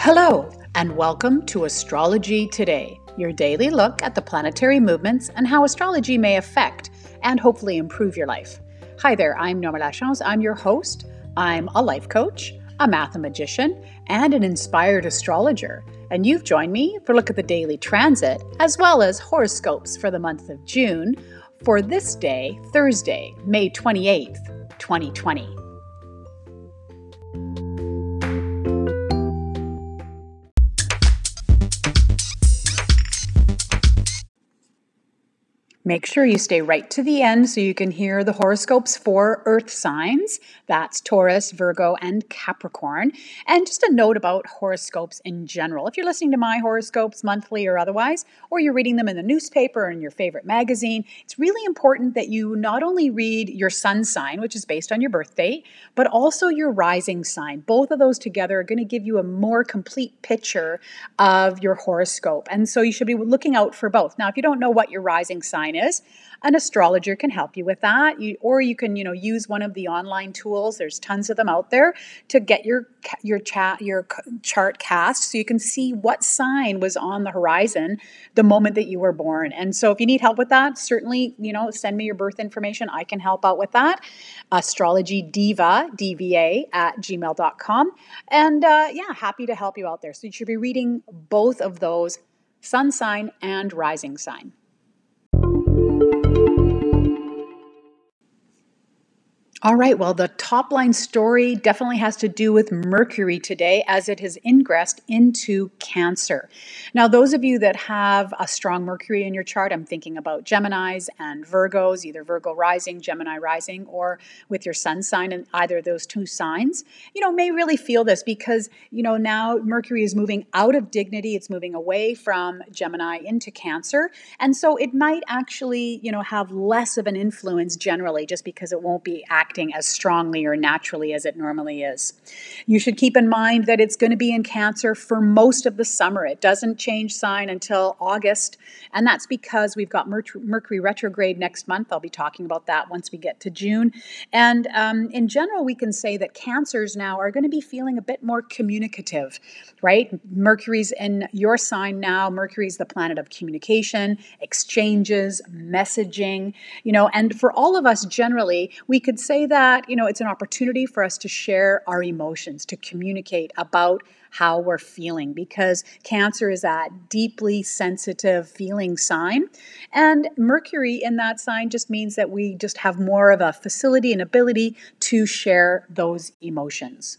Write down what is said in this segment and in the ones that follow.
Hello, and welcome to Astrology Today, your daily look at the planetary movements and how astrology may affect and hopefully improve your life. Hi there, I'm Norma Lachance. I'm your host. I'm a life coach, a mathemagician, and an inspired astrologer. And you've joined me for a look at the daily transit as well as horoscopes for the month of June for this day, Thursday, May 28th, 2020. Make sure you stay right to the end so you can hear the horoscopes for earth signs. That's Taurus, Virgo, and Capricorn. And just a note about horoscopes in general. If you're listening to my horoscopes monthly or otherwise, or you're reading them in the newspaper or in your favorite magazine, it's really important that you not only read your sun sign, which is based on your birthday, but also your rising sign. Both of those together are going to give you a more complete picture of your horoscope. And so you should be looking out for both. Now, if you don't know what your rising sign is. An astrologer can help you with that, you, or you can, you know, use one of the online tools. There's tons of them out there to get your your chat your chart cast, so you can see what sign was on the horizon the moment that you were born. And so, if you need help with that, certainly, you know, send me your birth information. I can help out with that. Astrology Diva DVA at gmail.com, and uh, yeah, happy to help you out there. So you should be reading both of those sun sign and rising sign. All right, well, the top line story definitely has to do with Mercury today as it has ingressed into Cancer. Now, those of you that have a strong Mercury in your chart, I'm thinking about Geminis and Virgos, either Virgo rising, Gemini rising, or with your sun sign and either of those two signs, you know, may really feel this because, you know, now Mercury is moving out of dignity, it's moving away from Gemini into Cancer. And so it might actually, you know, have less of an influence generally just because it won't be active acting as strongly or naturally as it normally is. You should keep in mind that it's going to be in Cancer for most of the summer. It doesn't change sign until August, and that's because we've got Mercury retrograde next month. I'll be talking about that once we get to June. And um, in general, we can say that Cancers now are going to be feeling a bit more communicative, right? Mercury's in your sign now. Mercury's the planet of communication, exchanges, messaging, you know, and for all of us generally, we could say say that, you know, it's an opportunity for us to share our emotions, to communicate about how we're feeling because Cancer is that deeply sensitive feeling sign. And Mercury in that sign just means that we just have more of a facility and ability to share those emotions.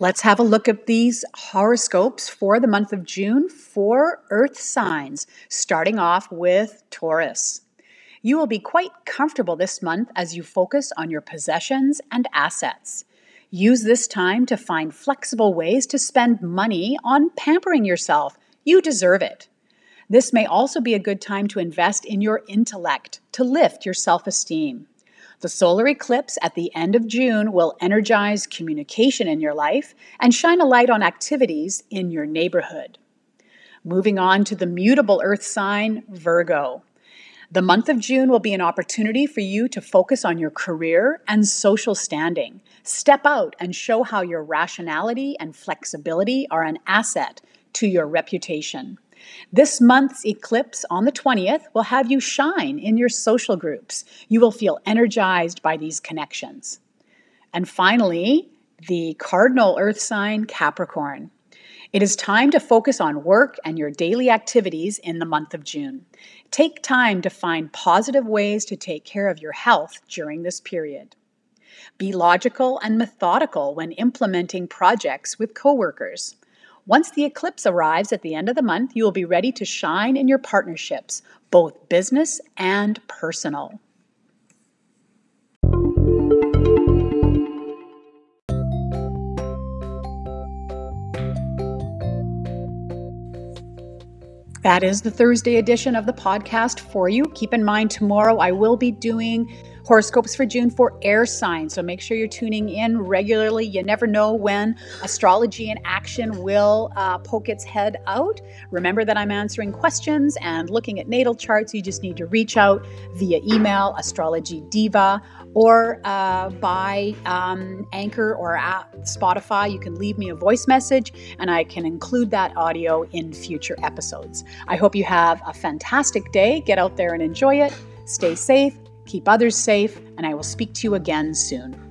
Let's have a look at these horoscopes for the month of June for Earth signs, starting off with Taurus. You will be quite comfortable this month as you focus on your possessions and assets. Use this time to find flexible ways to spend money on pampering yourself. You deserve it. This may also be a good time to invest in your intellect to lift your self esteem. The solar eclipse at the end of June will energize communication in your life and shine a light on activities in your neighborhood. Moving on to the mutable earth sign, Virgo. The month of June will be an opportunity for you to focus on your career and social standing. Step out and show how your rationality and flexibility are an asset to your reputation. This month's eclipse on the 20th will have you shine in your social groups. You will feel energized by these connections. And finally, the cardinal earth sign Capricorn. It is time to focus on work and your daily activities in the month of June. Take time to find positive ways to take care of your health during this period. Be logical and methodical when implementing projects with coworkers. Once the eclipse arrives at the end of the month, you will be ready to shine in your partnerships, both business and personal. That is the Thursday edition of the podcast for you. Keep in mind, tomorrow I will be doing horoscopes for June for air signs. So make sure you're tuning in regularly. You never know when astrology in action will uh, poke its head out. Remember that I'm answering questions and looking at natal charts. You just need to reach out via email, astrology diva, or uh, by um, Anchor or at Spotify. You can leave me a voice message and I can include that audio in future episodes. I hope you have a fantastic day. Get out there and enjoy it. Stay safe keep others safe, and I will speak to you again soon.